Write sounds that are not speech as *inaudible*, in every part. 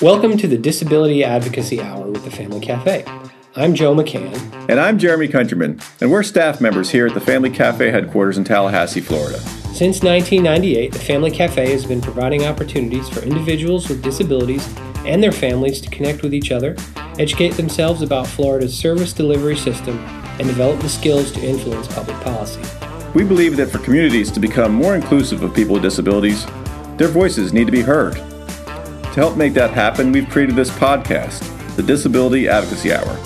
Welcome to the Disability Advocacy Hour with the Family Cafe. I'm Joe McCann. And I'm Jeremy Countryman, and we're staff members here at the Family Cafe headquarters in Tallahassee, Florida. Since 1998, the Family Cafe has been providing opportunities for individuals with disabilities and their families to connect with each other, educate themselves about Florida's service delivery system, and develop the skills to influence public policy. We believe that for communities to become more inclusive of people with disabilities, their voices need to be heard. To help make that happen, we've created this podcast, the Disability Advocacy Hour.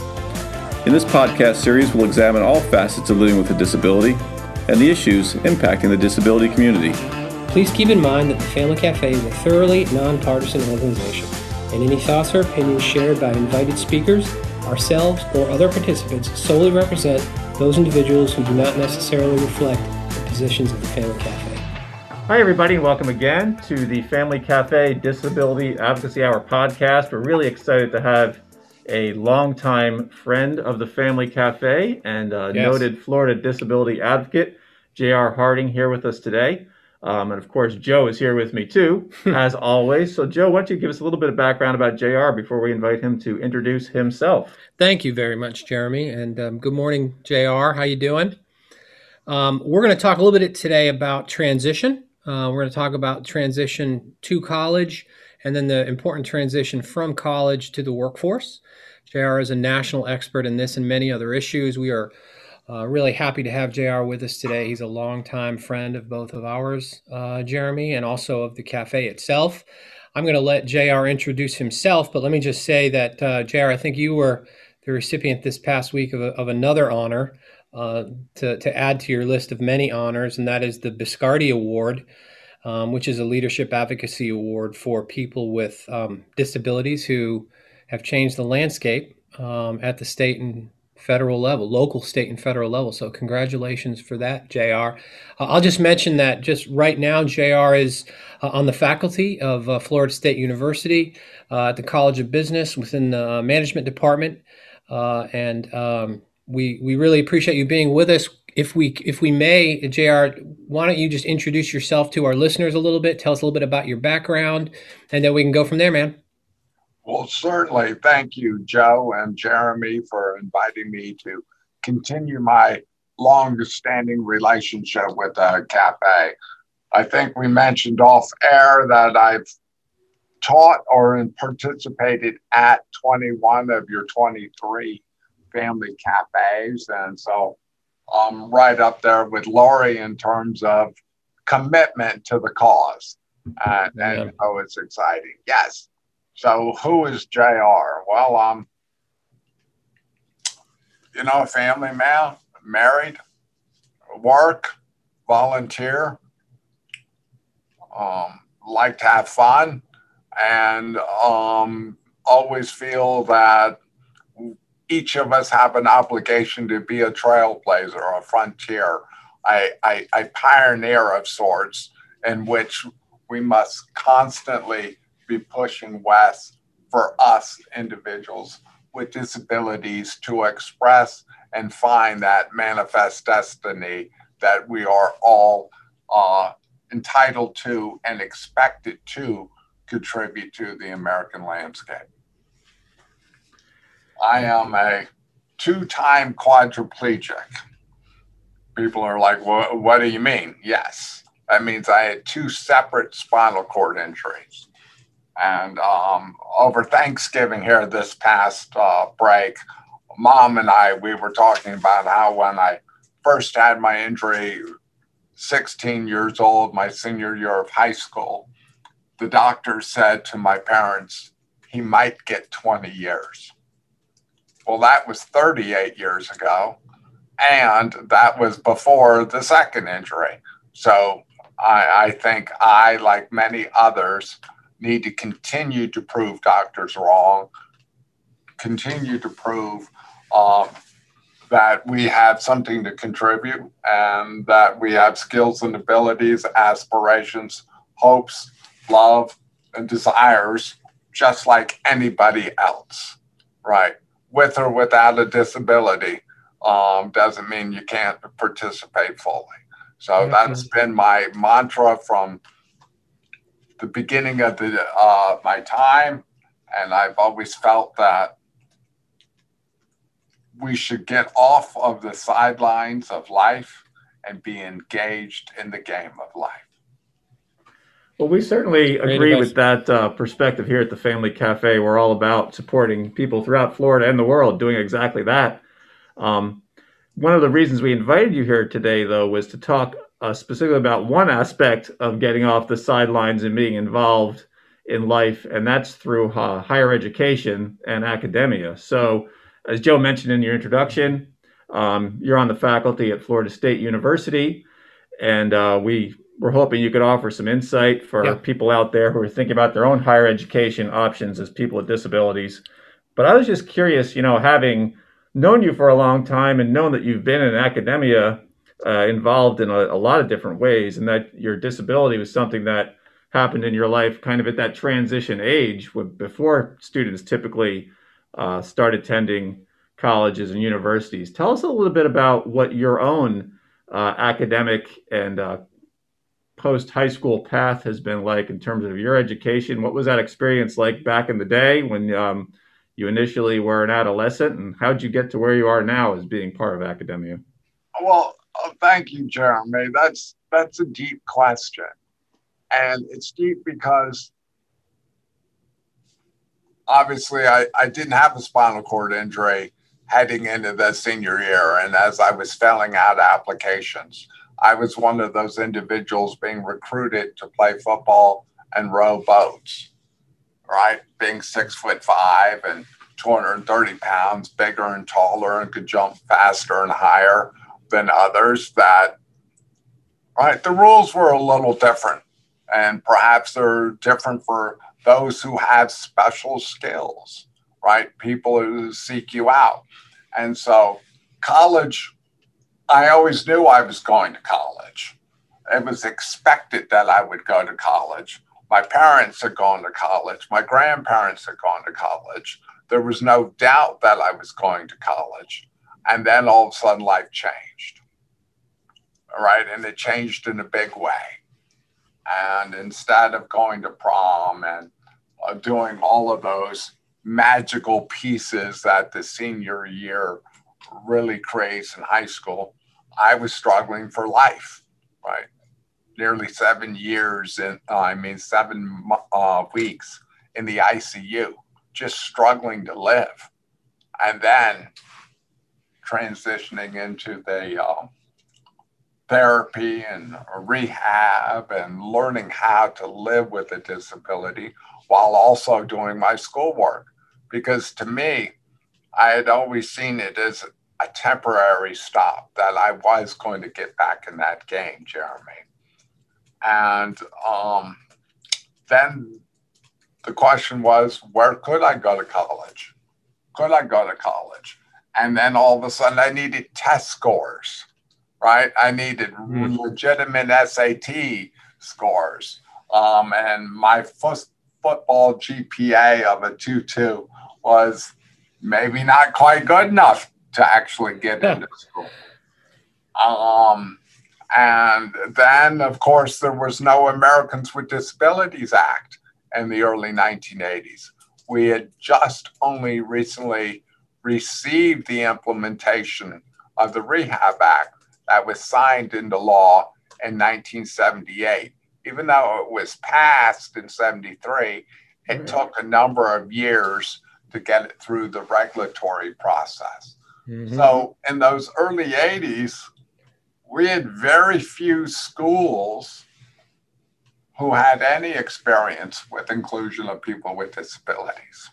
In this podcast series, we'll examine all facets of living with a disability and the issues impacting the disability community. Please keep in mind that the Family Cafe is a thoroughly nonpartisan organization, and any thoughts or opinions shared by invited speakers, ourselves, or other participants solely represent those individuals who do not necessarily reflect the positions of the Family Cafe. Hi, everybody, and welcome again to the Family Cafe Disability Advocacy Hour podcast. We're really excited to have a longtime friend of the Family Cafe and uh, Yes. noted Florida disability advocate, J.R. Harding, here with us today. Um, and of course, Joe is here with me too, *laughs* as always. So, Joe, why don't you give us a little bit of background about JR before we invite him to introduce himself? Thank you very much, Jeremy, and um, good morning, Jr. How you doing? Um, we're going to talk a little bit today about transition. Uh, we're going to talk about transition to college, and then the important transition from college to the workforce. Jr. is a national expert in this and many other issues. We are uh, really happy to have Jr. with us today. He's a longtime friend of both of ours, uh, Jeremy, and also of the cafe itself. I'm going to let JR introduce himself, but let me just say that, uh, JR, I think you were the recipient this past week of, a, of another honor uh, to, to add to your list of many honors, and that is the Biscardi Award, um, which is a leadership advocacy award for people with um, disabilities who have changed the landscape um, at the state and federal level, local, state, and federal level. So, congratulations for that, JR. Uh, I'll just mention that just right now, JR is uh, on the faculty of uh, Florida State University uh, at the College of Business within the management department. Uh, and um, we, we really appreciate you being with us. If we if we may, Jr., why don't you just introduce yourself to our listeners a little bit? Tell us a little bit about your background, and then we can go from there, man. Well, certainly. Thank you, Joe and Jeremy, for inviting me to continue my long standing relationship with the cafe. I think we mentioned off air that I've taught or participated at 21 of your 23 family cafes. And so I'm right up there with Lori in terms of commitment to the cause. And, and oh, it's exciting. Yes. So who is JR? Well, um, you know, a family man, married, work, volunteer, um, like to have fun, and um, always feel that each of us have an obligation to be a trailblazer, a frontier, a, a, a pioneer of sorts, in which we must constantly be pushing west for us individuals with disabilities to express and find that manifest destiny that we are all uh, entitled to and expected to contribute to the American landscape. I am a two time quadriplegic. People are like, well, what do you mean? Yes, that means I had two separate spinal cord injuries. And um, over Thanksgiving here this past uh, break, mom and I, we were talking about how when I first had my injury, 16 years old, my senior year of high school, the doctor said to my parents, he might get 20 years. Well, that was 38 years ago. And that was before the second injury. So I, I think I, like many others, need to continue to prove doctors wrong, continue to prove um, that we have something to contribute and that we have skills and abilities, aspirations, hopes, love, and desires, just like anybody else, right? With or without a disability um, doesn't mean you can't participate fully. So that's been my mantra from the beginning of the uh, my time, and I've always felt that we should get off of the sidelines of life and be engaged in the game of life. Well, we certainly Great agree advice. with that uh, perspective here at the Family Cafe. We're all about supporting people throughout Florida and the world doing exactly that. Um, one of the reasons we invited you here today, though, was to talk uh, specifically about one aspect of getting off the sidelines and being involved in life, and that's through uh, higher education and academia. So, as Joe mentioned in your introduction, um, you're on the faculty at Florida State University, and uh, we we're hoping you could offer some insight for yeah. people out there who are thinking about their own higher education options as people with disabilities. But I was just curious, you know, having known you for a long time and known that you've been in academia uh, involved in a, a, lot of different ways, and that your disability was something that happened in your life kind of at that transition age before students typically uh, start attending colleges and universities. Tell us a little bit about what your own uh, academic and uh, post high school path has been like in terms of your education. What was that experience like back in the day when um, you initially were an adolescent, and how'd you get to where you are now as being part of academia? Well, oh, thank you, Jeremy. That's that's a deep question, and it's deep because obviously I, I didn't have a spinal cord injury heading into the senior year, and as I was filling out applications I was one of those individuals being recruited to play football and row boats, right? Being six foot five and 230 pounds, bigger and taller, and could jump faster and higher than others. That, right? The rules were a little different, and perhaps they're different for those who have special skills, right? People who seek you out. And so college I always knew I was going to college. It was expected that I would go to college. My parents had gone to college. My grandparents had gone to college. There was no doubt that I was going to college. And then all of a sudden, life changed. Right. And it changed in a big way. And instead of going to prom and uh, doing all of those magical pieces that the senior year really craze in high school, I was struggling for life, right? Nearly seven years, and uh, I mean, seven uh, weeks in the ICU, just struggling to live. And then transitioning into the uh, therapy and rehab and learning how to live with a disability while also doing my schoolwork. Because to me, I had always seen it as a temporary stop that I was going to get back in that game, Jeremy. And um, then the question was, where could I go to college? Could I go to college? And then all of a sudden, I needed test scores, right? I needed mm-hmm. legitimate SAT scores. Um, and my first football GPA of a 2 2 was maybe not quite good enough to actually get yeah. into school. Um, and then, of course, there was no Americans with Disabilities Act in the early 1980s. We had just only recently received the implementation of the Rehab Act that was signed into law in 1978. Even though it was passed in 73, it took a number of years to get it through the regulatory process. Mm-hmm. So in those early 80s, we had very few schools who had any experience with inclusion of people with disabilities.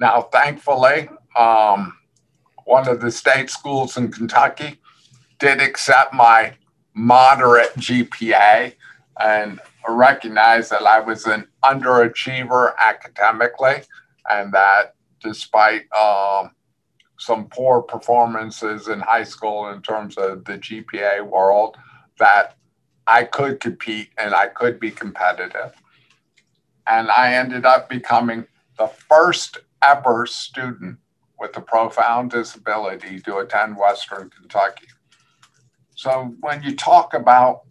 Now, thankfully, um, one of the state schools in Kentucky did accept my moderate GPA and recognized that I was an underachiever academically and that despite um, some poor performances in high school in terms of the GPA world that I could compete and I could be competitive. And I ended up becoming the first ever student with a profound disability to attend Western Kentucky. So when you talk about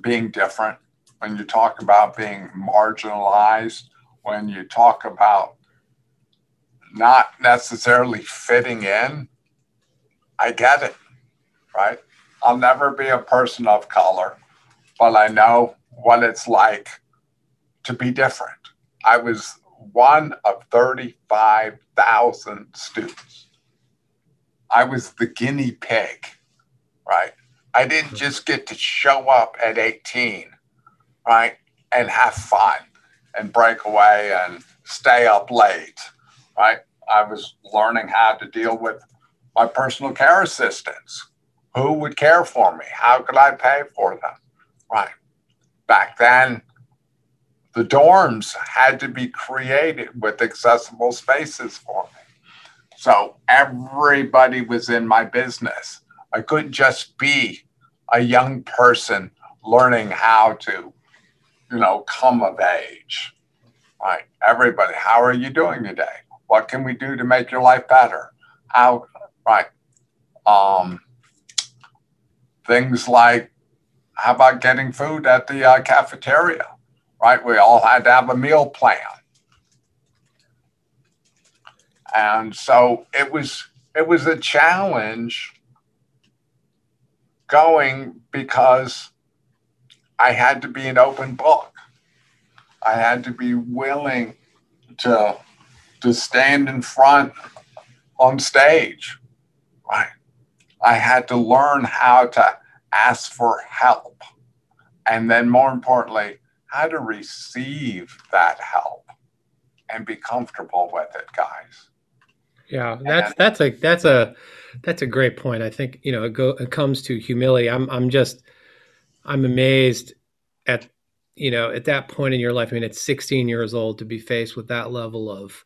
being different, when you talk about being marginalized, when you talk about not necessarily fitting in, I get it, right? I'll never be a person of color, but I know what it's like to be different. I was one of 35,000 students. I was the guinea pig, right? I didn't just get to show up at 18, right, and have fun and break away and stay up late, right? I was learning how to deal with my personal care assistants. Who would care for me? How could I pay for them? Right. Back then, the dorms had to be created with accessible spaces for me. So everybody was in my business. I couldn't just be a young person learning how to, you know, come of age. Right. Everybody, how are you doing today? What can we do to make your life better? How, right. Um, things like, how about getting food at the uh, cafeteria? Right. We all had to have a meal plan. And so it was, it was a challenge going because I had to be an open book. I had to be willing to to stand in front on stage. Right. I had to learn how to ask for help. And then more importantly, how to receive that help and be comfortable with it, guys. Yeah, that's and, that's a that's a that's a great point. I think, you know, it go it comes to humility. I'm I'm just I'm amazed at you know, at that point in your life, I mean, at 16 years old to be faced with that level of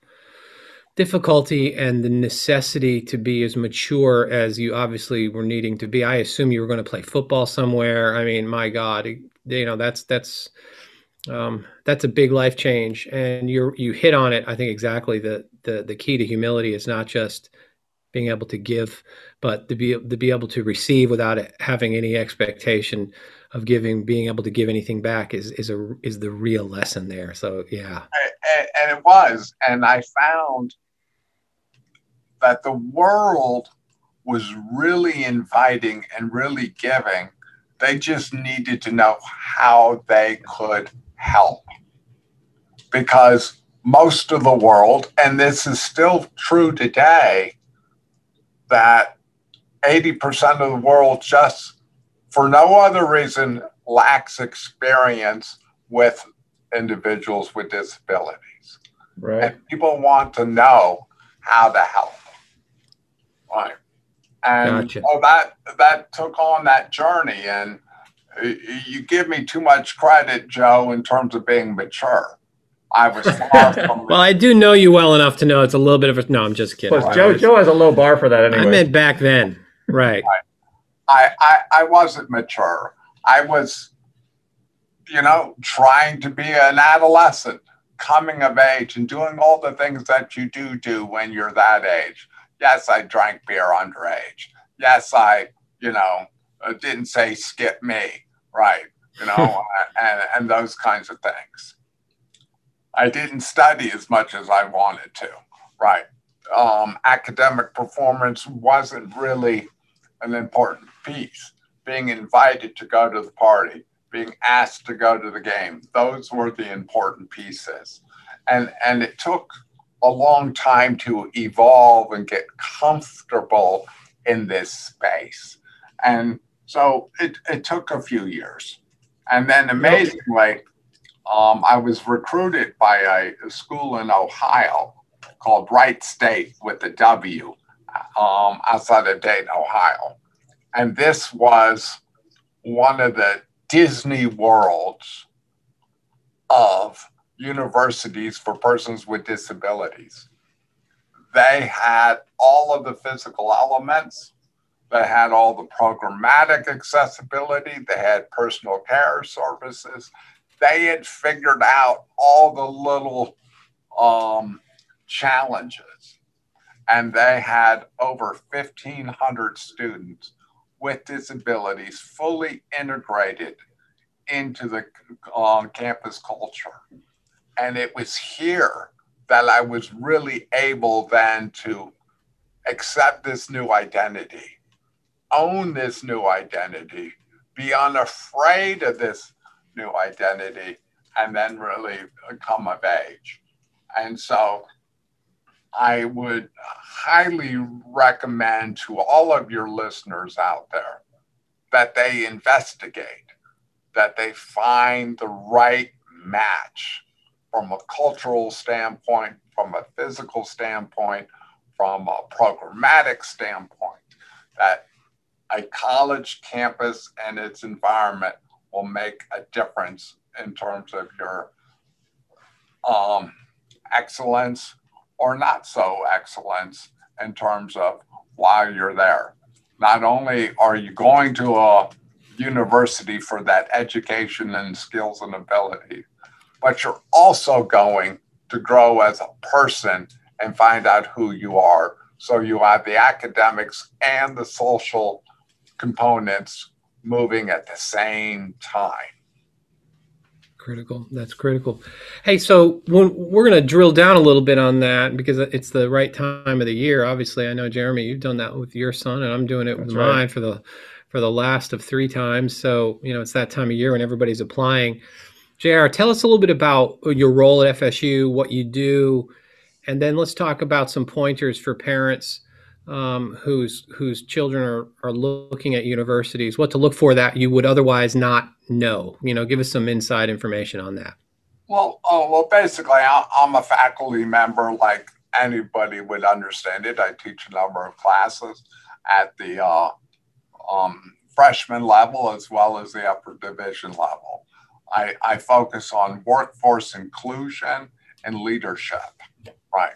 difficulty and the necessity to be as mature as you obviously were needing to be. I assume you were going to play football somewhere. I mean, my God, you know, that's that's um, that's a big life change, and you you hit on it. I think exactly the the the key to humility is not just being able to give, but to be to be able to receive without having any expectation of giving, being able to give anything back is is a is the real lesson there. So yeah, and, and it was, and I found that the world was really inviting and really giving. They just needed to know how they could help. Because most of the world, and this is still true today, that 80% of the world just for no other reason lacks experience with individuals with disabilities. Right. And people want to know how to help. Right. And gotcha. so that that took on that journey. And you give me too much credit, Joe, in terms of being mature. I was *laughs* far from. well, I do know you well enough to know it's a little bit of a. No, I'm just kidding. Plus, Joe, Joe has a low bar for that anyway. I meant back then, *laughs* right? I, I, I wasn't mature. I was, you know, trying to be an adolescent, coming of age, and doing all the things that you do do when you're that age. Yes, I drank beer underage. Yes, I, you know, uh, didn't say skip me, right? You know, *laughs* and, and those kinds of things. I didn't study as much as I wanted to, right? Um, academic performance wasn't really an important Being invited to go to the party, being asked to go to the game, those were the important pieces. And, and it took a long time to evolve and get comfortable in this space. And so it, it took a few years. And then amazingly, um, I was recruited by a, a, school in Ohio called Wright State with the W um, outside of Dayton, Ohio. And this was one of the Disney worlds of universities for persons with disabilities. They had all of the physical elements, they had all the programmatic accessibility, they had personal care services. They had figured out all the little um, challenges, and they had over 1,500 students with disabilities fully integrated into the uh, campus culture. And it was here that I was really able then to accept this new identity, own this new identity, be unafraid of this new identity, and then really come of age. And so I would highly recommend to all of your listeners out there that they investigate, that they find the right match from a cultural standpoint, from a physical standpoint, from a programmatic standpoint, that a college campus and its environment will make a difference in terms of your um, excellence or not so excellence in terms of why you're there. Not only are you going to a university for that education and skills and ability, but you're also going to grow as a person and find out who you are. So you have the academics and the social components moving at the same time. Critical. That's critical. Hey, so when, we're going to drill down a little bit on that because it's the right time of the year. Obviously, I know Jeremy, you've done that with your son, and I'm doing it That's with right. mine for the for the last of three times. So you know, it's that time of year when everybody's applying. Jr., tell us a little bit about your role at FSU, what you do, and then let's talk about some pointers for parents um, whose whose children are, are looking at universities, what to look for that you would otherwise not know. You know, give us some inside information on that. Well, oh, well, basically, I'm a faculty member like anybody would understand it. I teach a number of classes at the uh, um, freshman level as well as the upper division level. I, I focus on workforce inclusion and leadership. Right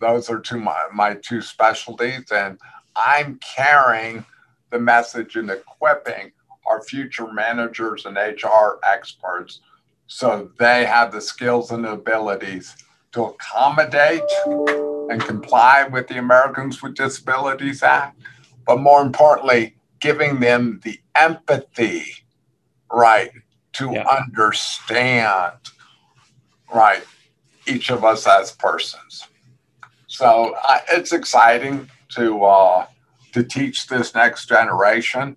those are two my, my two specialties and i'm carrying the message and equipping our future managers and hr experts so they have the skills and abilities to accommodate and comply with the americans with disabilities act but more importantly giving them the empathy right to yeah. understand right each of us as persons so uh, it's exciting to uh, to teach this next generation.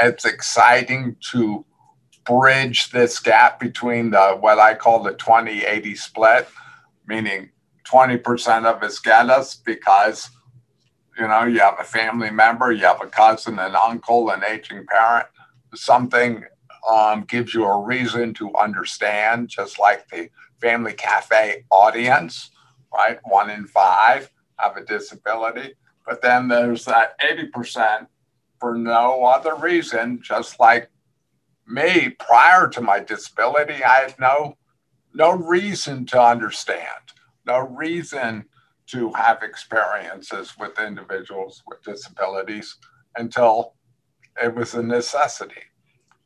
It's exciting to bridge this gap between the what I call the 20-80 split, meaning 20% of us get us because you know you have a family member, you have a cousin, an uncle, an aging parent. Something um, gives you a reason to understand, just like the family cafe audience right? One in five have a disability. But then there's that 80% for no other reason, just like me prior to my disability, I had no no reason to understand, no reason to have experiences with individuals with disabilities until it was a necessity.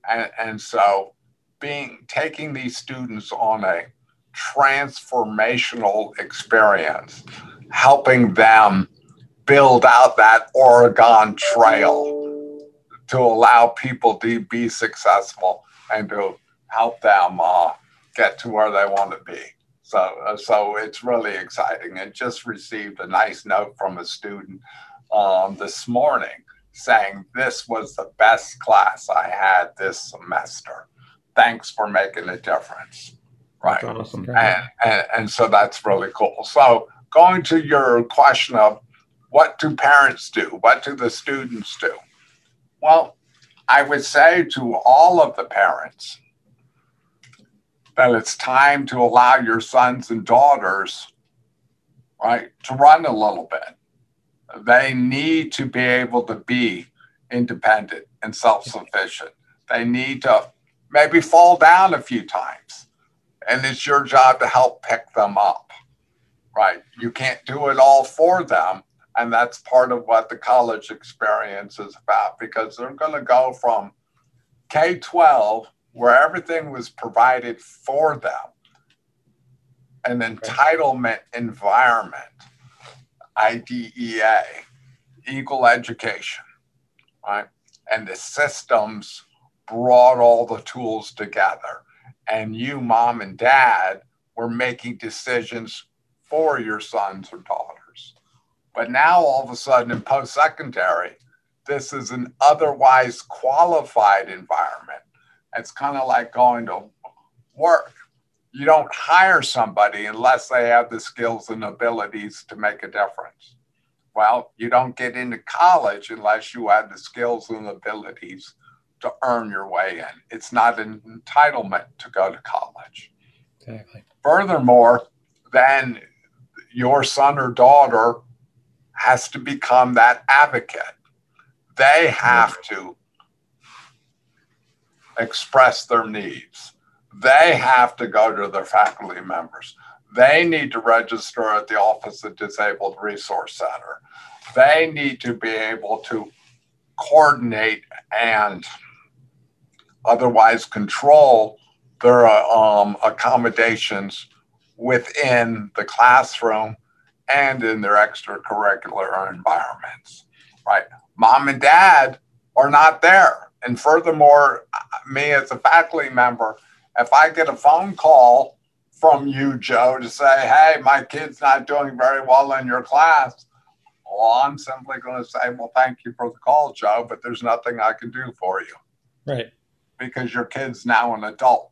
And, and so being taking these students on a transformational experience, helping them build out that Oregon Trail to allow people to be successful and to help them uh, get to where they want to be. So, uh, so it's really exciting. And just received a nice note from a student um, this morning saying this was the best class I had this semester. Thanks for making a difference. Right. That's awesome. And, and, and so that's really cool. So going to your question of what do parents do? What do the students do? Well, I would say to all of the parents that it's time to allow your sons and daughters, right, to run a little bit. They need to be able to be independent and self sufficient. They need to maybe fall down a few times and it's your job to help pick them up right? You can't do it all for them and that's part of what the college experience is about because they're going to go from k-12 where everything was provided for them an entitlement environment idea equal education right? And the systems brought all the tools together. And you, mom and dad, were making decisions for your sons or daughters. But now, all of a sudden, in post secondary, this is an otherwise qualified environment. It's kind of like going to work. You don't hire somebody unless they have the skills and abilities to make a difference. Well, you don't get into college unless you have the skills and abilities to earn your way in. It's not an entitlement to go to college. Exactly. Furthermore, then your son or daughter has to become that advocate. They have to express their needs. They have to go to their faculty members. They need to register at the Office of Disabled Resource Center. They need to be able to coordinate and otherwise control their uh, um, accommodations within the classroom and in their extracurricular environments, right? Mom and dad are not there. And furthermore, me as a faculty member, if I get a phone call from you, Joe, to say, hey, my kid's not doing very well in your class, well, I'm simply going to say, well, thank you for the call, Joe, but there's nothing I can do for you. Right. Because your kid's now an adult.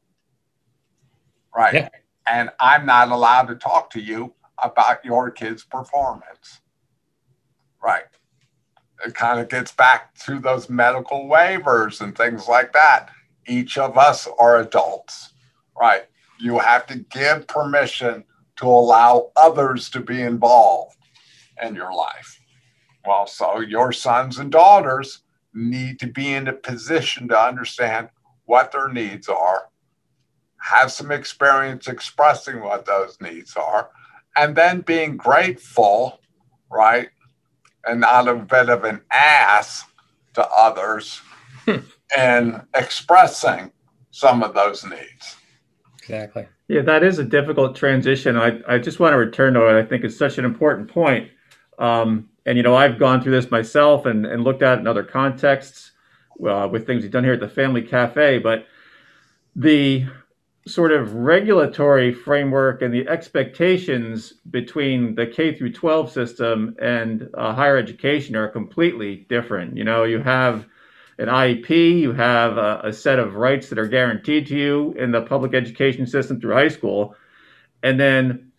Right. Yeah. And I'm not allowed to talk to you about your kid's performance. Right. It kind of gets back to those medical waivers and things like that. Each of us are adults. Right. You have to give permission to allow others to be involved in your life. Well, so your sons and daughters need to be in a position to understand what their needs are, have some experience expressing what those needs are, and then being grateful, right? And not a bit of an ass to others and expressing some of those needs. Exactly. Yeah, that is a difficult transition. I, I just want to return to it. I think it's such an important point. Um, and, you know, I've gone through this myself and, and looked at it in other contexts uh, with things we've done here at the Family Cafe. But the sort of regulatory framework and the expectations between the K through 12 system and uh, higher education are completely different. You know, you have an IEP, you have a, a, set of rights that are guaranteed to you in the public education system through high school. And then,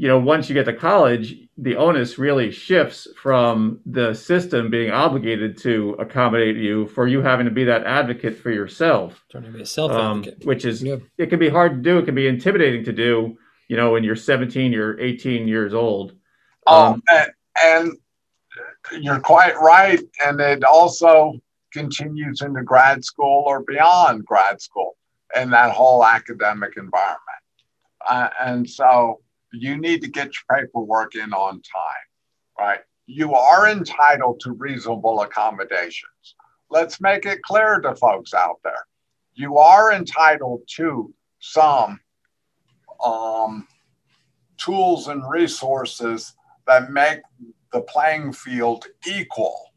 you know, once you get to college, the onus really shifts from the system being obligated to accommodate you for you having to be that advocate for yourself. Trying to be a self advocate. Um, which is, yeah. it can be hard to do. It can be intimidating to do, you know, when you're 17, you're 18 years old. Um, um, and, and you're quite right. And it also continues into grad school or beyond grad school in that whole academic environment. Uh, and so you need to get your paperwork in on time, right? You are entitled to reasonable accommodations. Let's make it clear to folks out there. You are entitled to some um, tools and resources that make the playing field equal,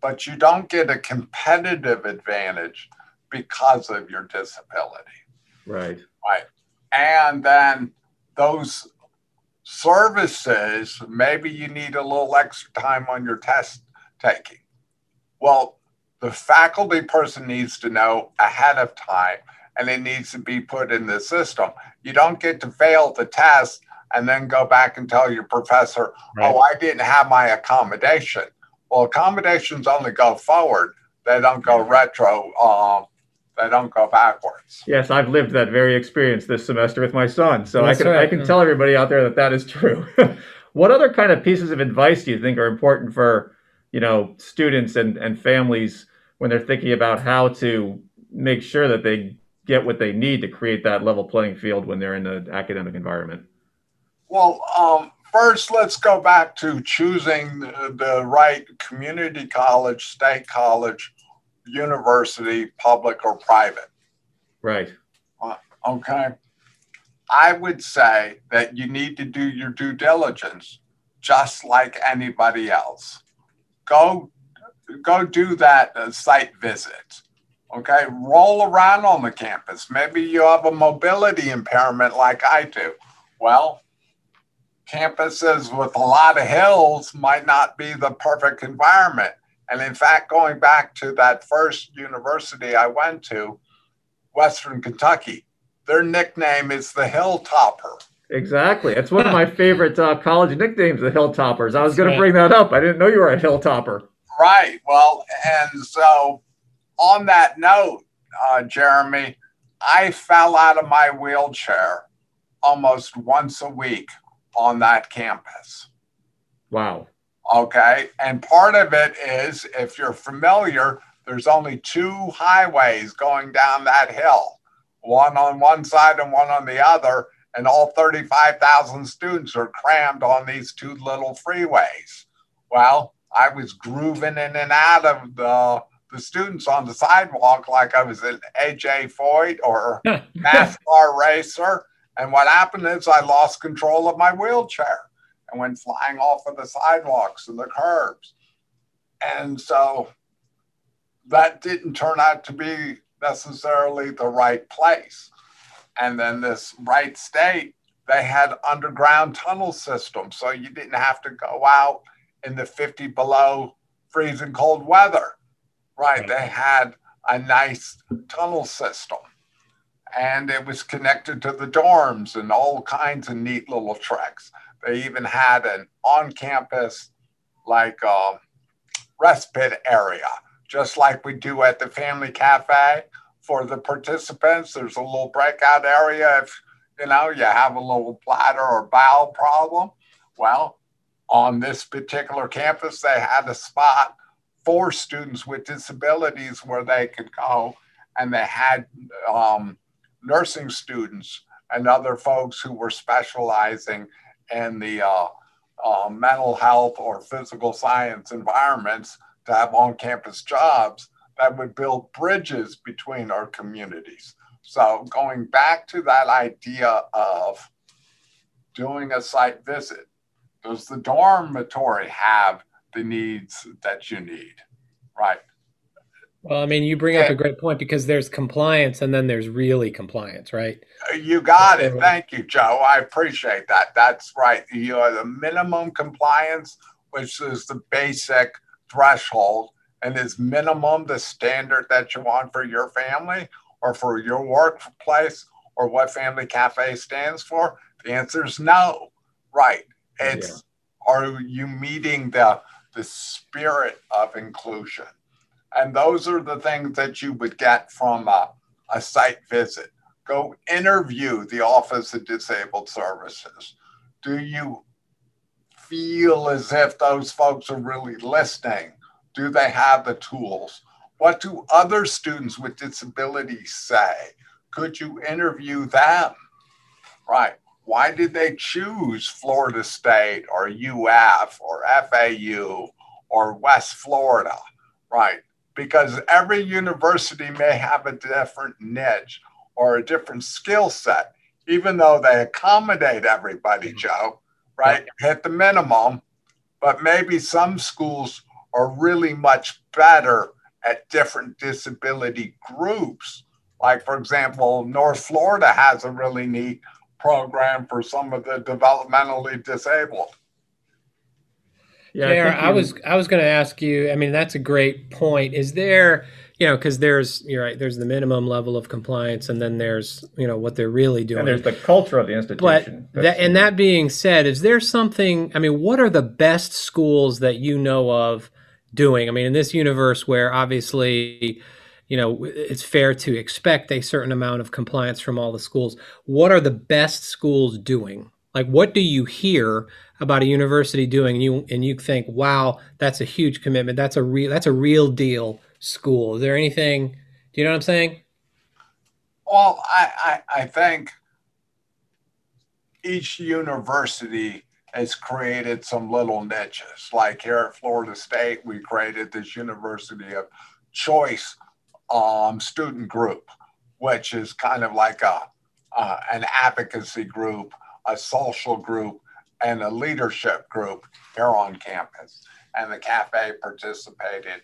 but you don't get a competitive advantage because of your disability. Right. Right. And then those services, maybe you need a little extra time on your test taking. Well, the faculty person needs to know ahead of time and it needs to be put in the system. You don't get to fail the test and then go back and tell your professor, right. oh, I didn't have my accommodation. Well, accommodations only go forward, they don't go retro. Um, they don't go backwards. Yes, I've lived that very experience this semester with my son, so That's I can right. I can tell everybody out there that that is true. *laughs* what other kind of pieces of advice do you think are important for you know students and and families when they're thinking about how to make sure that they get what they need to create that level playing field when they're in the academic environment? Well, um, first, let's go back to choosing the, the right community college, state college, university, public or private. Right. Uh, okay. I would say that you need to do your due diligence just like anybody else. Go go do that uh, site visit. Okay, roll around on the campus. Maybe you have a mobility impairment like I do. Well, campuses with a lot of hills might not be the perfect environment. And in fact, going back to that first university I went to, Western Kentucky, their nickname is the Hilltopper. Exactly. It's one of my *laughs* favorite uh, college nicknames, the Hilltoppers. I was going to bring that up. I didn't know you were a Hilltopper. Right. Well, and so on that note, uh, Jeremy, I fell out of my wheelchair almost once a week on that campus. Wow. Okay. And part of it is, if you're familiar, there's only two highways going down that hill one on one side and one on the other. And all 35,000 students are crammed on these two little freeways. Well, I was grooving in and out of the, the students on the sidewalk like I was an AJ Foyt or *laughs* NASCAR racer. And what happened is I lost control of my wheelchair and went flying off of the sidewalks and the curbs. And so that didn't turn out to be necessarily the right place. And then this Wright State, they had underground tunnel systems. So you didn't have to go out in the 50 below freezing cold weather. Right. They had a nice tunnel system. And it was connected to the dorms and all kinds of neat little tricks. They even had an on campus, like, uh, respite area, just like we do at the family cafe for the participants. There's a little breakout area if you know you have a little bladder or bowel problem. Well, on this particular campus, they had a spot for students with disabilities where they could go, and they had um, nursing students and other folks who were specializing in the uh, uh, mental health or physical science environments to have on campus jobs that would build bridges between our communities. So, going back to that idea of doing a site visit, does the dormitory have the needs that you need? Right. Well, I mean, you bring up a great point because there's compliance and then there's really compliance, right? Uh, you got it. Thank you, Joe. I appreciate that. That's right. You are uh, the minimum compliance, which is the basic threshold and is minimum the standard that you want for your family or for your workplace or what family cafe stands for the answer is no right it's yeah. are you meeting the the spirit of inclusion and those are the things that you would get from a, a site visit go interview the office of disabled services do you feel as if those folks are really listening do they have the tools? What do other students with disabilities say? Could you interview them? Right. Why did they choose Florida State or UF or FAU or West Florida? Right. Because every university may have a different niche or a different skill set, even though they accommodate everybody, mm-hmm. Joe, right? Hit the minimum. But maybe some schools are really much better at different disability groups. Like, for example, North Florida has a really neat program for some of the developmentally disabled. Yeah, I, I was I was going to ask you. I mean, that's a great point. Is there, you know, because there's you're right. There's the minimum level of compliance, and then there's you know what they're really doing. And there's the culture of the institution. But that, and that being said, is there something? I mean, what are the best schools that you know of doing. I mean, in this universe where obviously, you know, it's fair to expect a certain amount of compliance from all the schools, what are the best schools doing? Like, what do you hear about a university doing, and you and you think, "Wow, that's a huge commitment. That's a real that's a real deal school." Is there anything? Do you know what I'm saying? Well, I, I, I think each university has created some little niches. Like here at Florida State, we created this University of Choice um, student group, which is kind of like a uh, an advocacy group, a social group, and a leadership group here on campus. And the cafe participated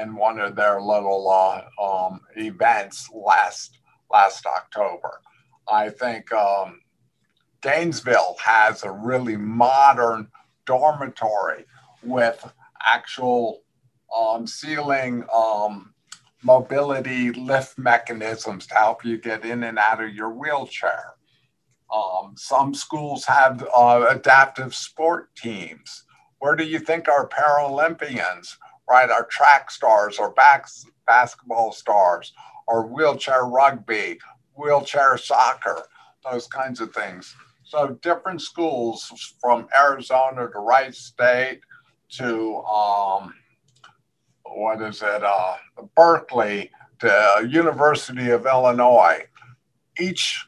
in one of their little uh, um, events last last October. I think um, Gainesville has a really modern dormitory with actual um, ceiling um, mobility lift mechanisms to help you get in and out of your wheelchair. Um, some schools have uh, adaptive sport teams. Where do you think our Paralympians, right, our track stars, our backs, basketball stars, our wheelchair rugby, wheelchair soccer, those kinds of things? So different schools from Arizona to Wright State to um, what is it, uh, Berkeley to University of Illinois. Each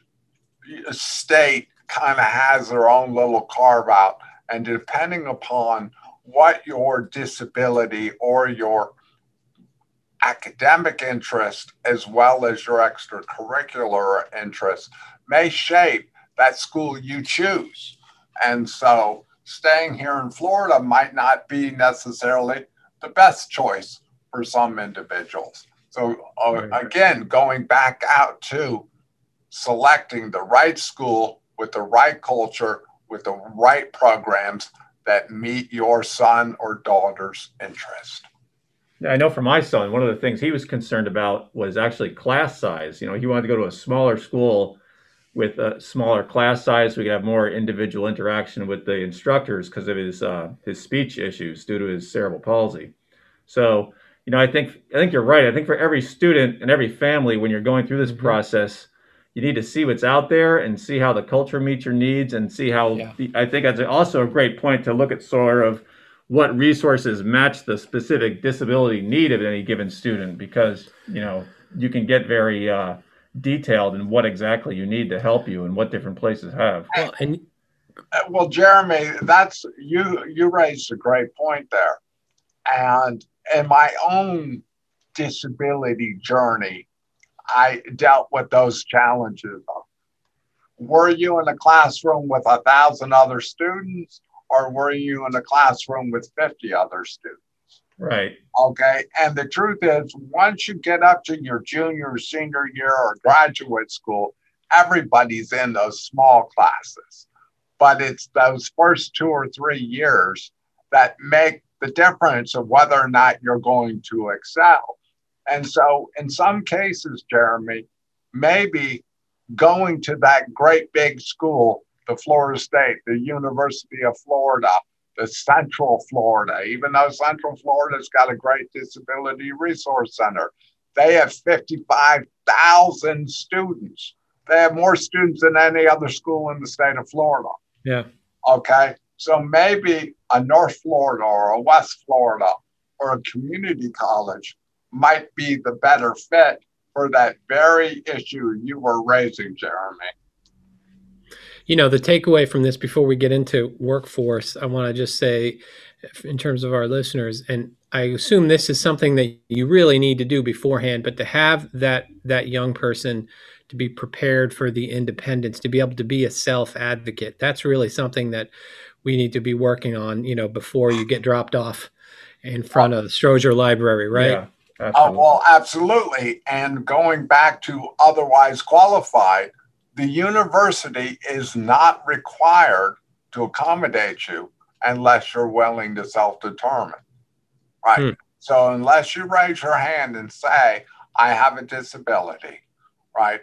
state kind of has their own little carve out, and depending upon what your disability or your academic interest as well as your extracurricular interest may shape that school you choose. And so staying here in Florida might not be necessarily the best choice for some individuals. So, uh, again, going back out to selecting the right school with the right culture, with the right programs that meet your son or daughter's interest. I know for my son, one of the things he was concerned about was actually class size. You know, he wanted to go to a smaller school with a smaller class size, so we could have more individual interaction with the instructors because of his uh, his speech issues due to his cerebral palsy. So, you know, I think I think you're right. I think for every student and every family, when you're going through this mm-hmm. process, you need to see what's out there and see how the culture meets your needs and see how. Yeah. The, I think that's also a great point to look at sort of what resources match the specific disability need of any given student because you know you can get very uh, detailed in what exactly you need to help you and what different places have. Well, and uh, well, Jeremy, that's you. You raised a great point there, and in my own disability journey, I dealt with those challenges. Were you in a classroom with a thousand other students, or were you in a classroom with fifty other students? Right. Okay. And the truth is, once you get up to your junior, senior year, or graduate school, everybody's in those small classes. But it's those first two or three years that make the difference of whether or not you're going to excel. And so, in some cases, Jeremy, maybe going to that great big school, the Florida State, the University of Florida, the Central Florida, even though Central Florida's got a great disability resource center. They have 55,000 students. They have more students than any other school in the state of Florida. Yeah. Okay. So maybe a North Florida or a West Florida or a community college might be the better fit for that very issue you were raising, Jeremy you know, the takeaway from this before we get into workforce, I want to just say, in terms of our listeners, and I assume this is something that you really need to do beforehand, but to have that that young person to be prepared for the independence, to be able to be a self advocate, that's really something that we need to be working on, you know, before you get dropped off in front of the Strozier Library, right? Yeah, uh, well, absolutely. And going back to otherwise qualified, the university is not required to accommodate you unless you're willing to self determine. Right. Hmm. So, unless you raise your hand and say, I have a disability, right,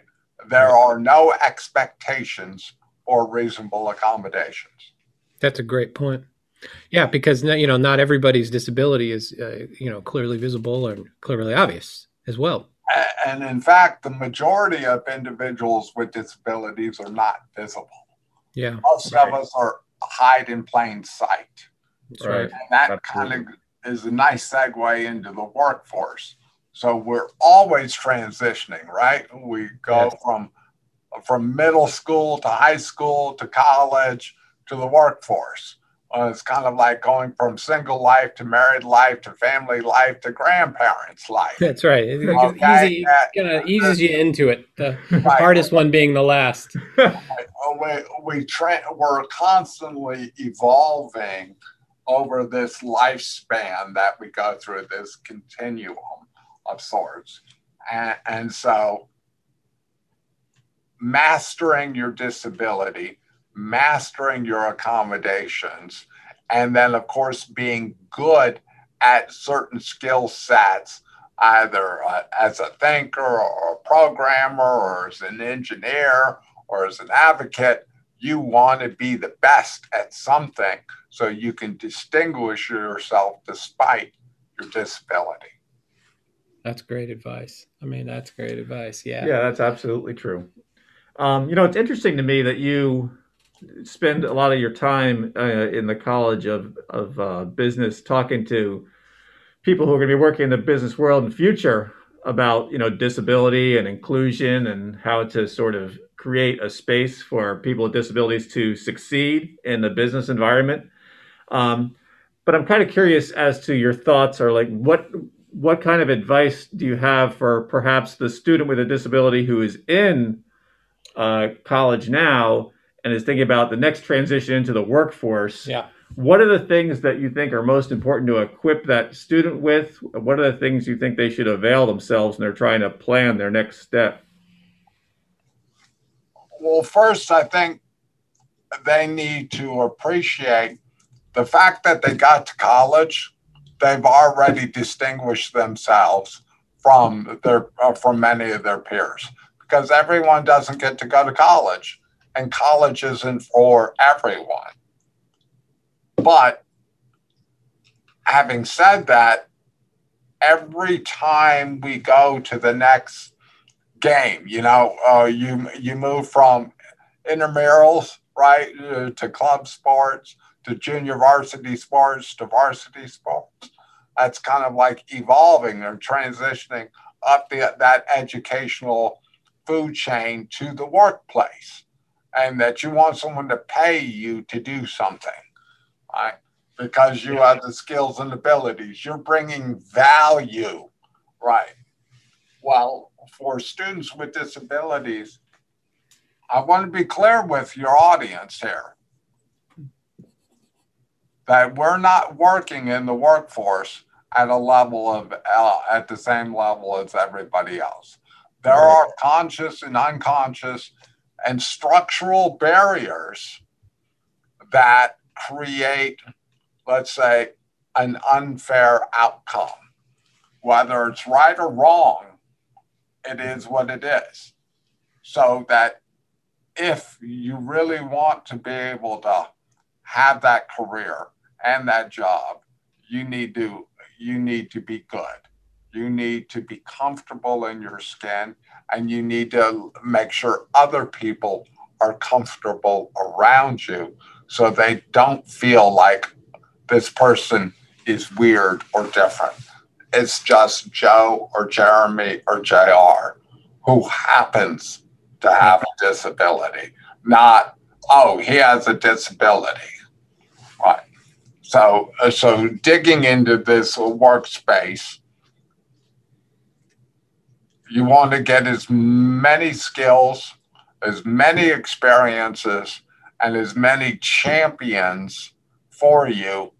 there are no expectations or reasonable accommodations. That's a great point. Yeah, because you know not everybody's disability is uh, you know clearly visible or clearly obvious as well and in fact, the majority of individuals with disabilities are not visible. Yeah. Most right. of us are hide in plain sight. That's right. And that Absolutely. kind of is a nice segue into the workforce. So we're always transitioning, right? We go yes. from from middle school to high school to college to the workforce. Well, it's kind of like going from single life to married life to family life to grandparents' life. That's right. Okay? Easy, kind of eases you into it. The right. hardest one being the last. we we tra- we're constantly evolving over this lifespan that we go through, this continuum of sorts. And, and so, mastering your disability, mastering your accommodations, and then, of course, being good at certain skill sets, either uh, as a thinker or a programmer or as an engineer or as an advocate. You want to be the best at something so you can distinguish yourself despite your disability. That's great advice. I mean, that's great advice. Yeah. Yeah, that's absolutely true. Um, you know, it's interesting to me that you spend a lot of your time uh, in the College of of uh, Business talking to people who are going to be working in the business world in the future about you know disability and inclusion and how to sort of create a space for people with disabilities to succeed in the business environment. Um, but I'm kind of curious as to your thoughts or like what what kind of advice do you have for perhaps the student with a disability who is in uh, college now and is thinking about the next transition into the workforce? Yeah. What are the things that you think are most important to equip that student with? What are the things you think they should avail themselves when they're trying to plan their next step? Well, first, I think they need to appreciate the fact that they got to college, they've already distinguished themselves from their uh, from many of their peers because everyone doesn't get to go to college and college isn't for everyone. But having said that, every time we go to the next game, you know, uh, you you move from intramurals right uh, to club sports to junior varsity sports to varsity sports. That's kind of like evolving or transitioning up the, that educational food chain to the workplace and that you want someone to pay you to do something, right? Because you have the skills and abilities. You're bringing value, right? Well, for students with disabilities, I want to be clear with your audience here that we're not working in the workforce at a level of uh, at the same level as everybody else. There are conscious and unconscious and structural barriers that create, let's say, an unfair outcome. Whether it's right or wrong, it is what it is. So that if you really want to be able to have that career and that job, you need to you need to be good. You need to be comfortable in your skin and you need to make sure other people are comfortable around you so they don't feel like this person is weird or different. It's just Joe or Jeremy or JR who happens to have a disability, not, oh, he has a disability. Right. So, uh, so digging into this workspace you want to get as many skills, as many experiences, and as many champions for you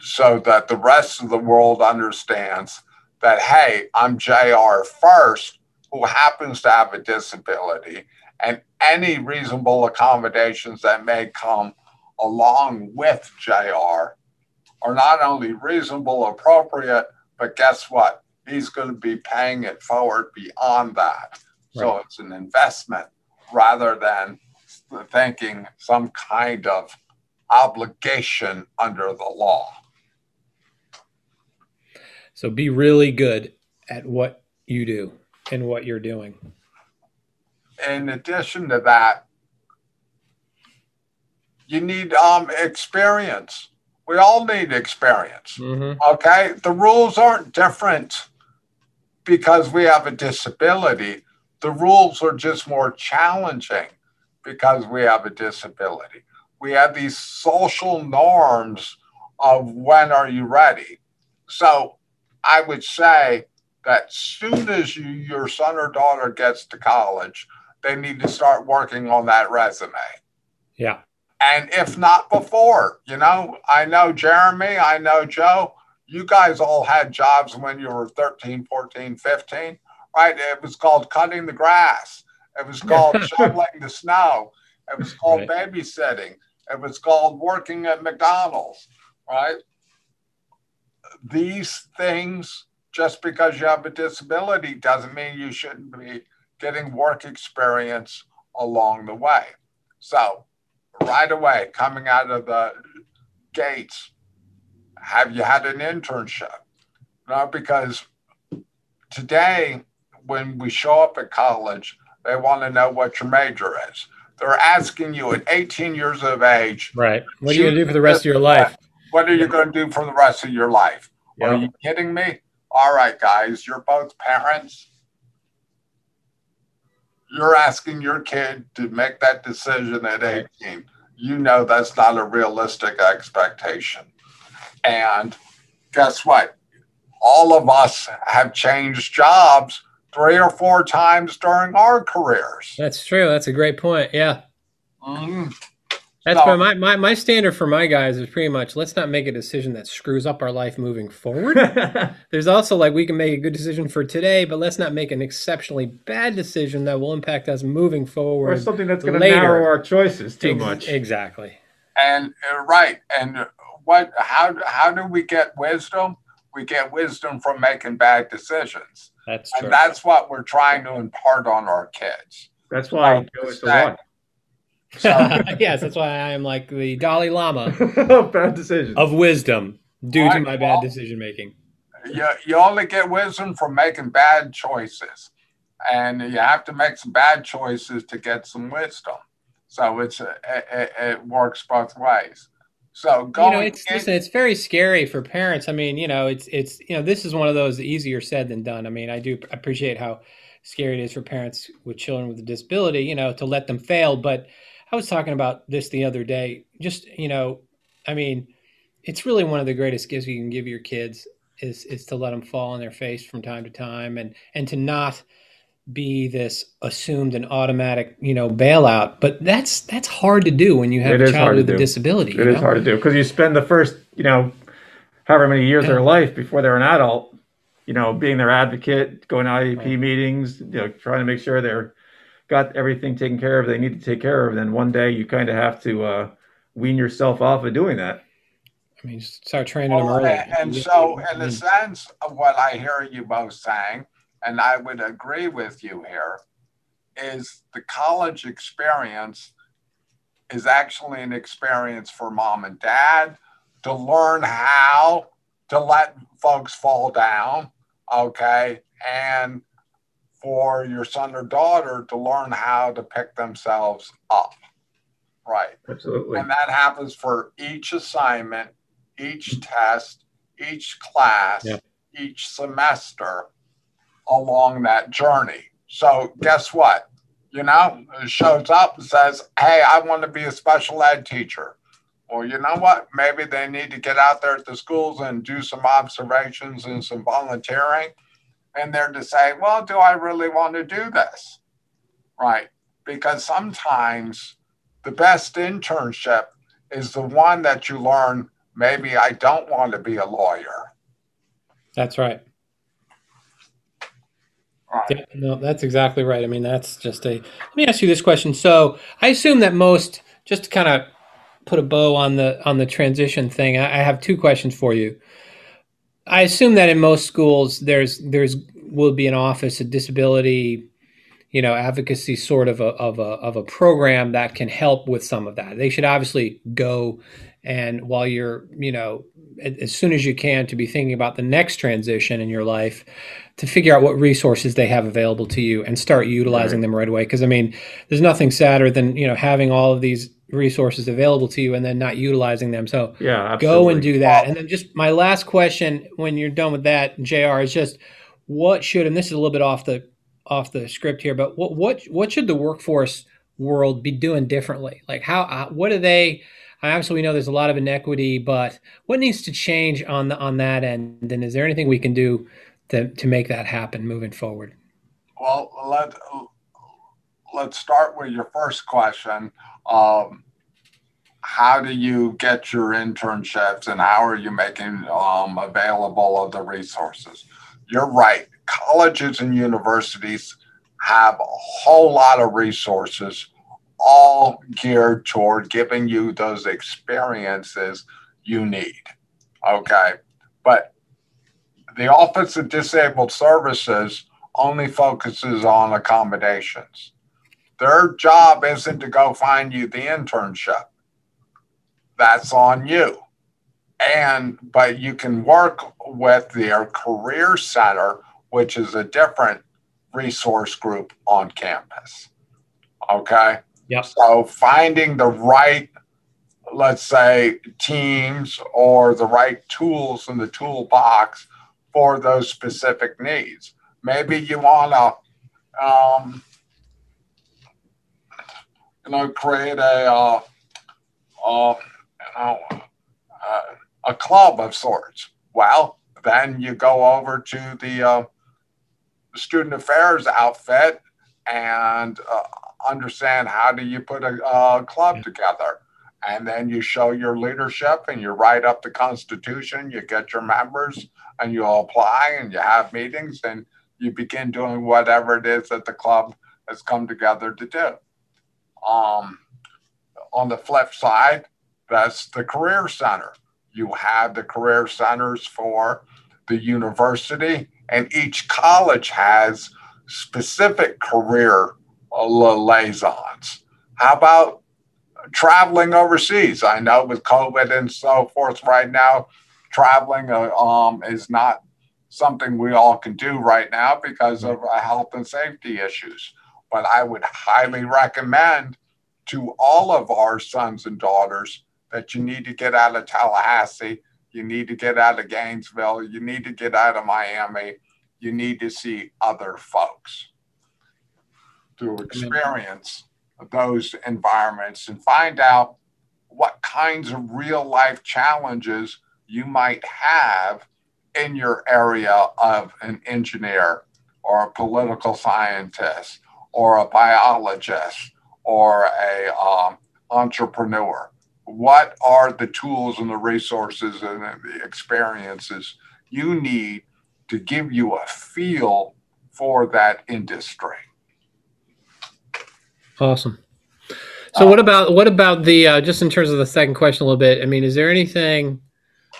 so that the rest of the world understands that, hey, I'm JR first, who happens to have a disability, and any reasonable accommodations that may come along with JR are not only reasonable, appropriate, but guess what? He's going to be paying it forward beyond that. Right. So it's an investment rather than thinking some kind of obligation under the law. So be really good at what you do and what you're doing. In addition to that, you need um, experience. We all need experience. Mm-hmm. Okay. The rules aren't different because we have a disability. The rules are just more challenging because we have a disability. We have these social norms of when are you ready. So I would say that soon as you, your son or daughter gets to college, they need to start working on that resume. Yeah. and if not before, you know, I know Jeremy, I know Joe, you guys all had jobs when you were 13, 14, 15, right? It was called cutting the grass, it was called *laughs* shoveling the snow, it was called right. babysitting, it was called working at McDonald's, right? These things, just because you have a disability, doesn't mean you shouldn't be getting work experience along the way. So, right away, coming out of the gates, have you had an internship? Not because today, when we show up at college, they want to know what your major is. They're asking you at 18 years of age. Right. What are you going to do for the rest of your life? What are you going to do for the rest of your life? Yep. Are you kidding me? All right, guys, you're both parents. You're asking your kid to make that decision at 18. You know that's not a realistic expectation. And guess what? All of us have changed jobs three or four times during our careers. That's true. That's a great point. Yeah. Mm-hmm. That's so, my, my my standard for my guys is pretty much let's not make a decision that screws up our life moving forward. *laughs* There's also like we can make a good decision for today, but let's not make an exceptionally bad decision that will impact us moving forward. Or something that's going to narrow our choices too Ex- much. Exactly. And uh, right, and what? How how do we get wisdom? We get wisdom from making bad decisions. That's true. And that's what we're trying to impart on our kids. That's why um, Joe is the one. So, *laughs* yes, that's why I am like the Dalai Lama *laughs* bad decision of wisdom due right, to my bad decision making. You, you only get wisdom from making bad choices, and you have to make some bad choices to get some wisdom. So it's it, it, it works both ways. So going, you know, it's in, listen, it's very scary for parents. I mean, you know, it's it's you know, this is one of those easier said than done. I mean, I do appreciate how scary it is for parents with children with a disability, you know, to let them fail. But I was talking about this the other day. Just you know, I mean, it's really one of the greatest gifts you can give your kids is is to let them fall on their face from time to time and and to not be this assumed and automatic, you know, bailout. But that's that's hard to do when you have it a child with a disability. It is know? hard to do because you spend the first, you know, however many years yeah. of their life before they're an adult, you know, being their advocate, going to IEP right. meetings, you know, trying to make sure they're got everything taken care of they need to take care of. Then one day you kind of have to uh, wean yourself off of doing that. I mean, start training well, them early. And, and so, in the sense of what I hear you both saying, and I would agree with you here, is the college experience is actually an experience for mom and dad to learn how to let folks fall down, okay, and for your son or daughter to learn how to pick themselves up. Right. Absolutely. And that happens for each assignment, each test, each class, each semester along that journey. So guess what? You know, shows up and says, Hey, I want to be a special ed teacher. Well, you know what? Maybe they need to get out there at the schools and do some observations and some volunteering. And they're to say, Well, do I really want to do this? Right. Because sometimes the best internship is the one that you learn maybe I don't want to be a lawyer. That's right. Yeah, no, that's exactly right. I mean, that's just a. Let me ask you this question. So, I assume that most, just to kind of put a bow on the on the transition thing, I, I have two questions for you. I assume that in most schools, there's there's will be an office of disability, you know, advocacy sort of a of a of a program that can help with some of that. They should obviously go and while you're, you know, as soon as you can to be thinking about the next transition in your life to figure out what resources they have available to you and start utilizing right. them right away because i mean there's nothing sadder than you know having all of these resources available to you and then not utilizing them so yeah absolutely. go and do that and then just my last question when you're done with that jr is just what should and this is a little bit off the off the script here but what what what should the workforce world be doing differently like how uh, what do they I absolutely know there's a lot of inequity, but what needs to change on the on that end? And is there anything we can do to to make that happen moving forward? Well, let let's start with your first question. Um, how do you get your internships and how are you making um, available of the resources? You're right. Colleges and universities have a whole lot of resources, all geared toward giving you those experiences you need. Okay. But the Office of Disabled Services only focuses on accommodations. Their job isn't to go find you the internship. That's on you. And but you can work with their career center, which is a different resource group on campus. Okay. Yep. So finding the right, let's say, teams or the right tools in the toolbox for those specific needs. Maybe you want to, um, you know, create a, uh, uh, you know, uh, a club of sorts. Well, then you go over to the uh, student affairs outfit and uh, understand how do you put a, a club yeah. together and then you show your leadership and you write up the constitution you get your members and you apply and you have meetings and you begin doing whatever it is that the club has come together to do um, on the flip side that's the career center you have the career centers for the university and each college has specific career liaisons. How about traveling overseas? I know with COVID and so forth right now, traveling uh, um, is not something we all can do right now because of uh, health and safety issues. But I would highly recommend to all of our sons and daughters that you need to get out of Tallahassee you need to get out of Gainesville. You need to get out of Miami. You need to see other folks to experience those environments and find out what kinds of real life challenges you might have in your area of an engineer or a political scientist or a biologist or a um, entrepreneur. What are the tools and the resources and the experiences you need to give you a feel for that industry awesome. So what about what about the uh, just in terms of the second question a little bit i mean is there anything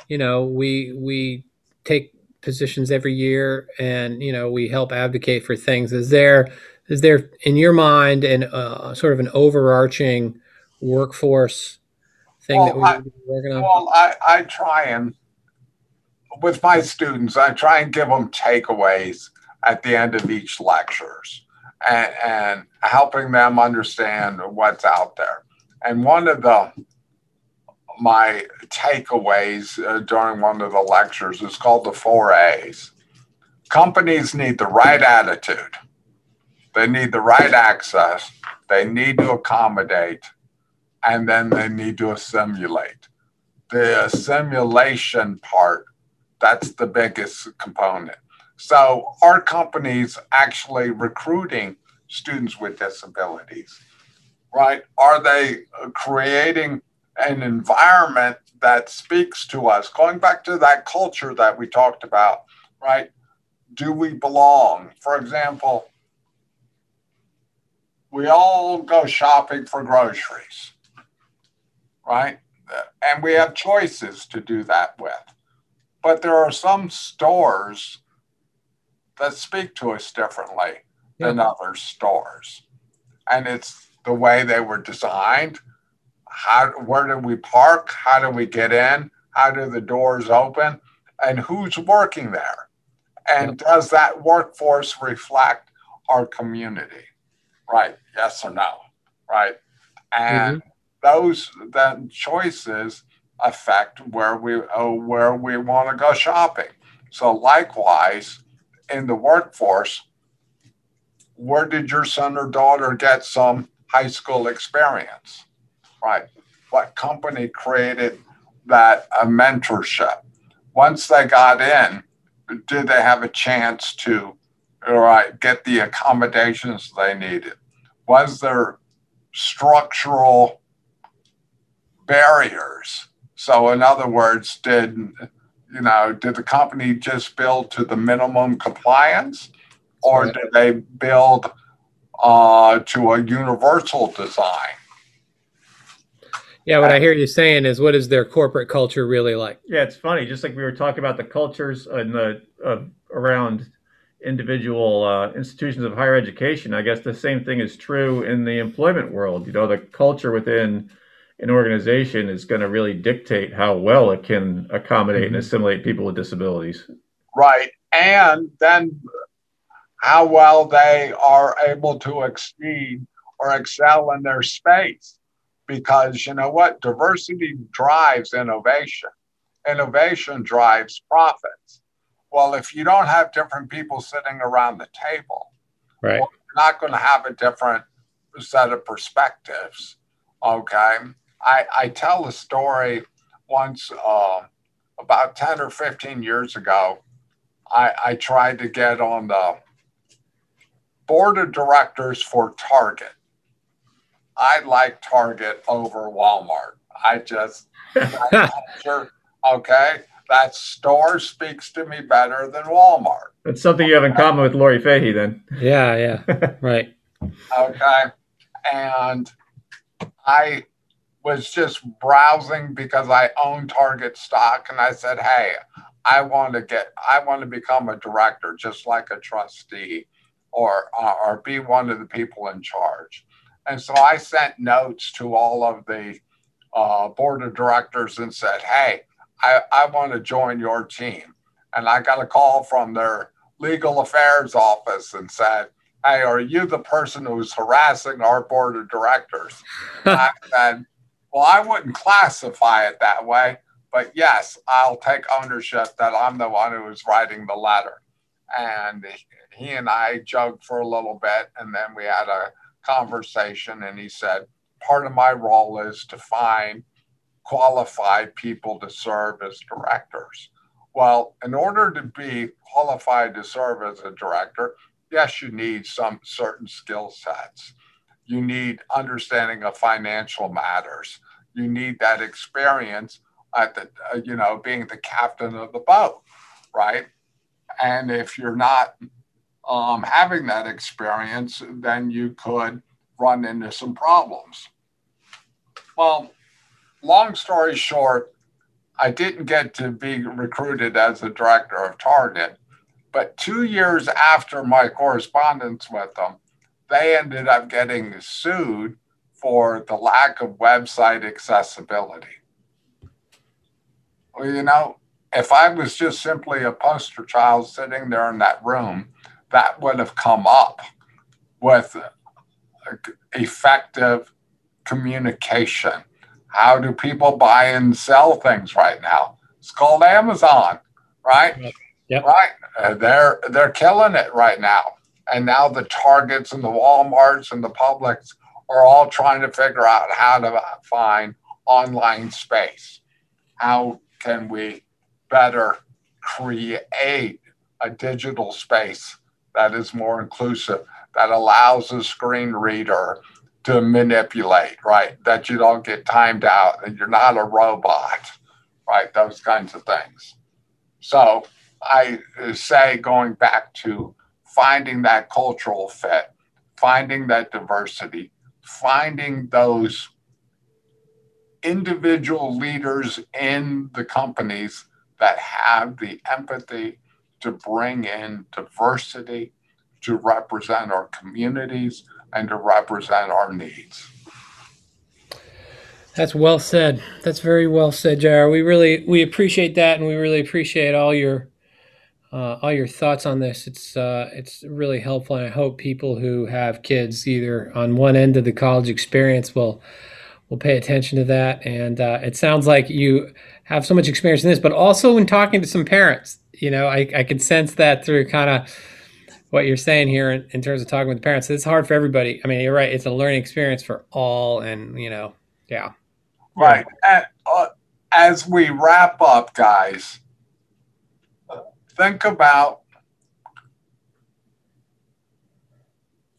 you know we we take positions every year and you know we help advocate for things. Is there is there in your mind and uh, sort of an overarching workforce thing well, that we I, working on? Well, I, I try and with my students, I try and give them takeaways at the end of each lectures and, and helping them understand what's out there. And one of the my takeaways uh, during one of the lectures is called the four A's. Companies need the right attitude. They need the right access. They need to accommodate and then they need to assimilate. The assimilation part, that's the biggest component. So our companies actually recruiting students with disabilities, right? Are they creating an environment that speaks to us? Going back to that culture that we talked about, right? Do we belong? For example, we all go shopping for groceries right? And we have choices to do that with. But there are some stores that speak to us differently yeah. than other stores. And it's the way they were designed. How, where do we park? How do we get in? How do the doors open? And who's working there? And yeah. does that workforce reflect our community? Right? Yes or no? Right? And mm-hmm those then choices affect where we uh, where we want to go shopping. So likewise, in the workforce, where did your son or daughter get some high school experience? Right. What company created that a mentorship? Once they got in, did they have a chance to right, get the accommodations they needed? Was there structural barriers. So, in other words, did you know did the company just build to the minimum compliance, or Right. did they build uh, to a universal design? Yeah, what I hear you saying is, what is their corporate culture really like? Yeah, it's funny. Just like we were talking about the cultures and the uh, around individual uh, institutions of higher education, I guess the same thing is true in the employment world. You know, the culture within an organization is going to really dictate how well it can accommodate and Mhm. assimilate people with disabilities. Right. And then how well they are able to exceed or excel in their space. Because you know what? Diversity drives innovation, innovation drives profits. Well, if you don't have different people sitting around the table, Right. you're not going to have a different set of perspectives. Okay. I, I tell a story once uh, about 10 or 15 years ago. I, I tried to get on the board of directors for Target. I like Target over Walmart. I just, *laughs* sure, okay, that store speaks to me better than Walmart. That's something you have in common with Lori Fahey, then. yeah, yeah, *laughs* right. okay and i was just browsing because i own target stock and i said hey i want to get i want to become a director just like a trustee or uh, or be one of the people in charge and so i sent notes to all of the uh, board of directors and said hey i, I want to join your team and i got a call from their legal affairs office and said hey, are you the person who's harassing our board of directors? *laughs* I said, well, I wouldn't classify it that way, but yes, I'll take ownership that I'm the one who was writing the letter. And he and I joked for a little bit, and then we had a conversation, and he said, part of my role is to find qualified people to serve as directors. Well, in order to be qualified to serve as a director, yes, you need some certain skill sets. You need understanding of financial matters. You need that experience at the, uh, you know, being the captain of the boat, right? And if you're not um, having that experience, then you could run into some problems. Well, long story short, I didn't get to be recruited as a director of Target but two years after my correspondence with them, they ended up getting sued for the lack of website accessibility. Well, you know, if I was just simply a poster child sitting there in that room, that would have come up with effective communication. How do people buy and sell things right now? It's called Amazon, right? Yep. Right. Uh, they're they're killing it right now. And now the Targets and the Walmarts and the Publix are all trying to figure out how to find online space. How can we better create a digital space that is more inclusive, that allows a screen reader to manipulate, right? That you don't get timed out and you're not a robot, right? Those kinds of things. So I say, going back to finding that cultural fit, finding that diversity, finding those individual leaders in the companies that have the empathy to bring in diversity, to represent our communities, and to represent our needs. That's well said. That's very well said, JR. We really we appreciate that, and we really appreciate all your uh, all your thoughts on this. It's uh, it's really helpful, and I hope people who have kids either on one end of the college experience will will pay attention to that. And uh, it sounds like you have so much experience in this, but also in talking to some parents. You know, I I can sense that through kind of what you're saying here in, in terms of talking with parents. It's hard for everybody. I mean, you're right. It's a learning experience for all, and you know, yeah. Right. And, uh, as we wrap up, guys, think about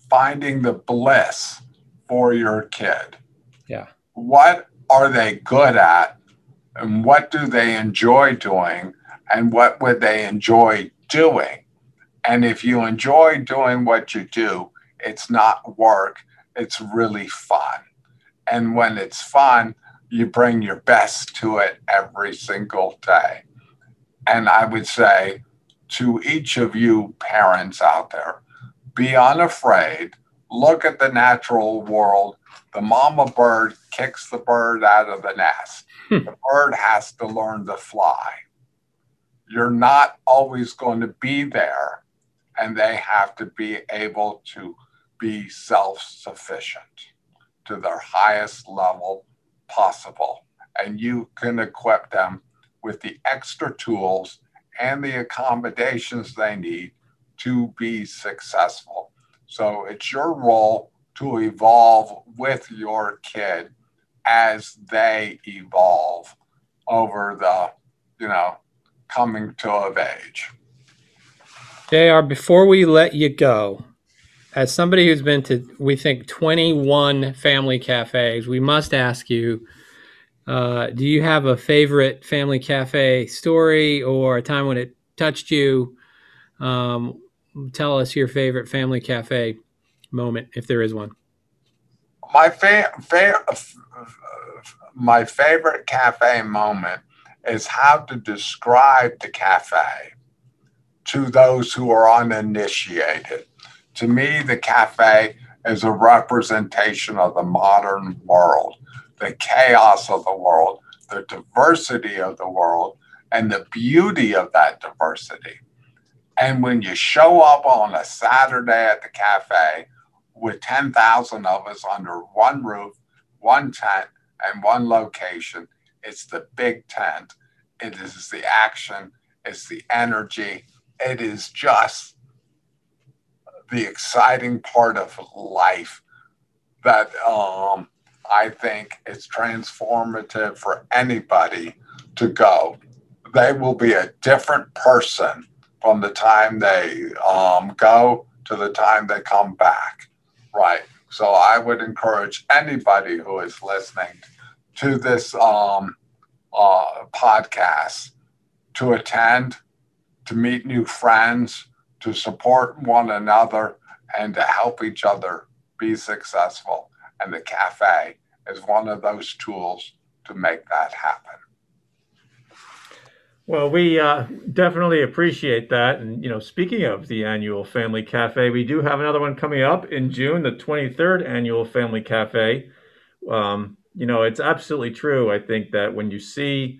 finding the bliss for your kid. Yeah. What are they good at? And what do they enjoy doing? And what would they enjoy doing? And if you enjoy doing what you do, it's not work, it's really fun. And when it's fun, you bring your best to it every single day. And I would say to each of you parents out there, be unafraid, look at the natural world. The mama bird kicks the bird out of the nest. Hmm. the bird has to learn to fly. You're not always going to be there, and they have to be able to be self sufficient to their highest level possible. And you can equip them with the extra tools and the accommodations they need to be successful. So it's your role to evolve with your kid as they evolve over the, you know, coming to of age. JR, before we let you go, as somebody who's been to, we think, 21 family cafes, we must ask you uh, do you have a favorite family cafe story or a time when it touched you? Um, tell us your favorite family cafe moment, if there is one. My fa- fa- my favorite cafe moment is how to describe the cafe to those who are uninitiated. To me, the cafe is a representation of the modern world, the chaos of the world, the diversity of the world, and the beauty of that diversity. And when you show up on a Saturday at the cafe with 10,000 of us under one roof, one tent, and one location, it's the big tent. It is the action, it's the energy, it is just the exciting part of life that um, I think it's transformative for anybody to go. They will be a different person from the time they um, go to the time they come back. Right. So I would encourage anybody who is listening to this um, uh, podcast to attend, to meet new friends, to support one another, and to help each other be successful. And the cafe is one of those tools to make that happen. Well, we uh, definitely appreciate that. And, you know, speaking of the annual Family Cafe, we do have another one coming up in June, the 23rd annual Family Cafe. Um, you know, it's absolutely true. I think that when you see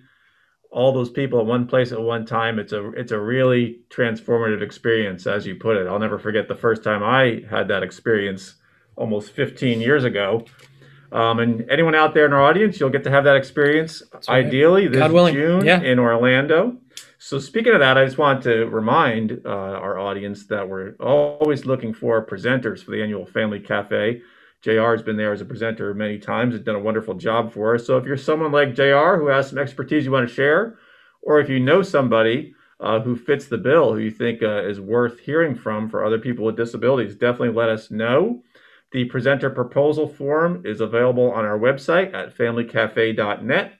all those people at one place at one time, it's a it's a really transformative experience, as you put it. I'll never forget the first time I had that experience almost 15 years ago. Um, and anyone out there in our audience, you'll get to have that experience right. ideally this June yeah. in Orlando. So, speaking of that, I just want to remind uh, our audience that we're always looking for presenters for the annual Family Cafe. JR has been there as a presenter many times, has done a wonderful job for us. So, if you're someone like JR who has some expertise you want to share, or if you know somebody uh, who fits the bill who you think uh, is worth hearing from for other people with disabilities, definitely let us know. The presenter proposal form is available on our website at familycafe.net.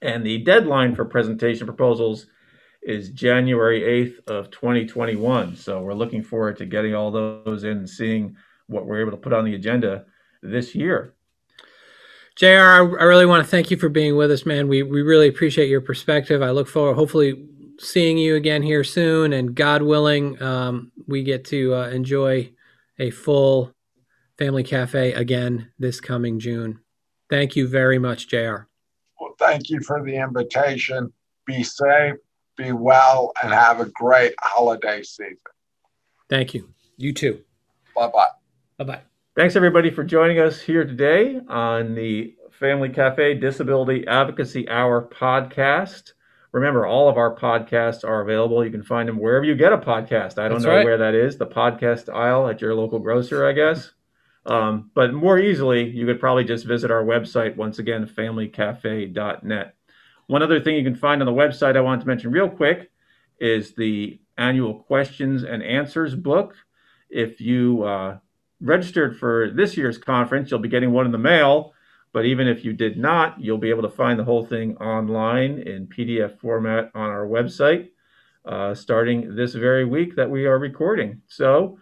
And the deadline for presentation proposals is January 8th of 2021. So we're looking forward to getting all those in and seeing what we're able to put on the agenda this year. JR, I really want to thank you for being with us, man. We, we really appreciate your perspective. I look forward, hopefully, seeing you again here soon. And God willing, um, we get to uh, enjoy a full Family Cafe again this coming June. Thank you very much, JR. Well, thank you for the invitation. Be safe, be well, and have a great holiday season. Thank you. You too. Bye bye. Bye bye. Thanks, everybody, for joining us here today on the Family Cafe Disability Advocacy Hour podcast. Remember, all of our podcasts are available. You can find them wherever you get a podcast. I don't That's know right. where that is. The podcast aisle at your local grocer, I guess. Um, but more easily, you could probably just visit our website once again, familycafe.net. One other thing you can find on the website I want to mention real quick is the annual questions and answers book. If you uh, registered for this year's conference, you'll be getting one in the mail. But even if you did not, you'll be able to find the whole thing online in PDF format on our website uh, starting this very week that we are recording. So,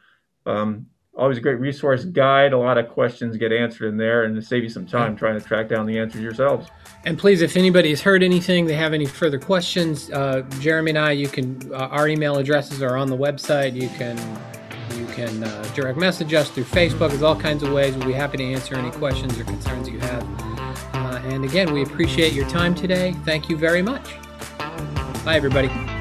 um, always a great resource guide. A lot of questions get answered in there and to save you some time trying to track down the answers yourselves. And please, if anybody has heard anything, they have any further questions, uh, Jeremy and I, you can, uh, our email addresses are on the website. You can you can uh, direct message us through Facebook. There's all kinds of ways. We'll be happy to answer any questions or concerns you have. Uh, and again, we appreciate your time today. Thank you very much. Bye, everybody.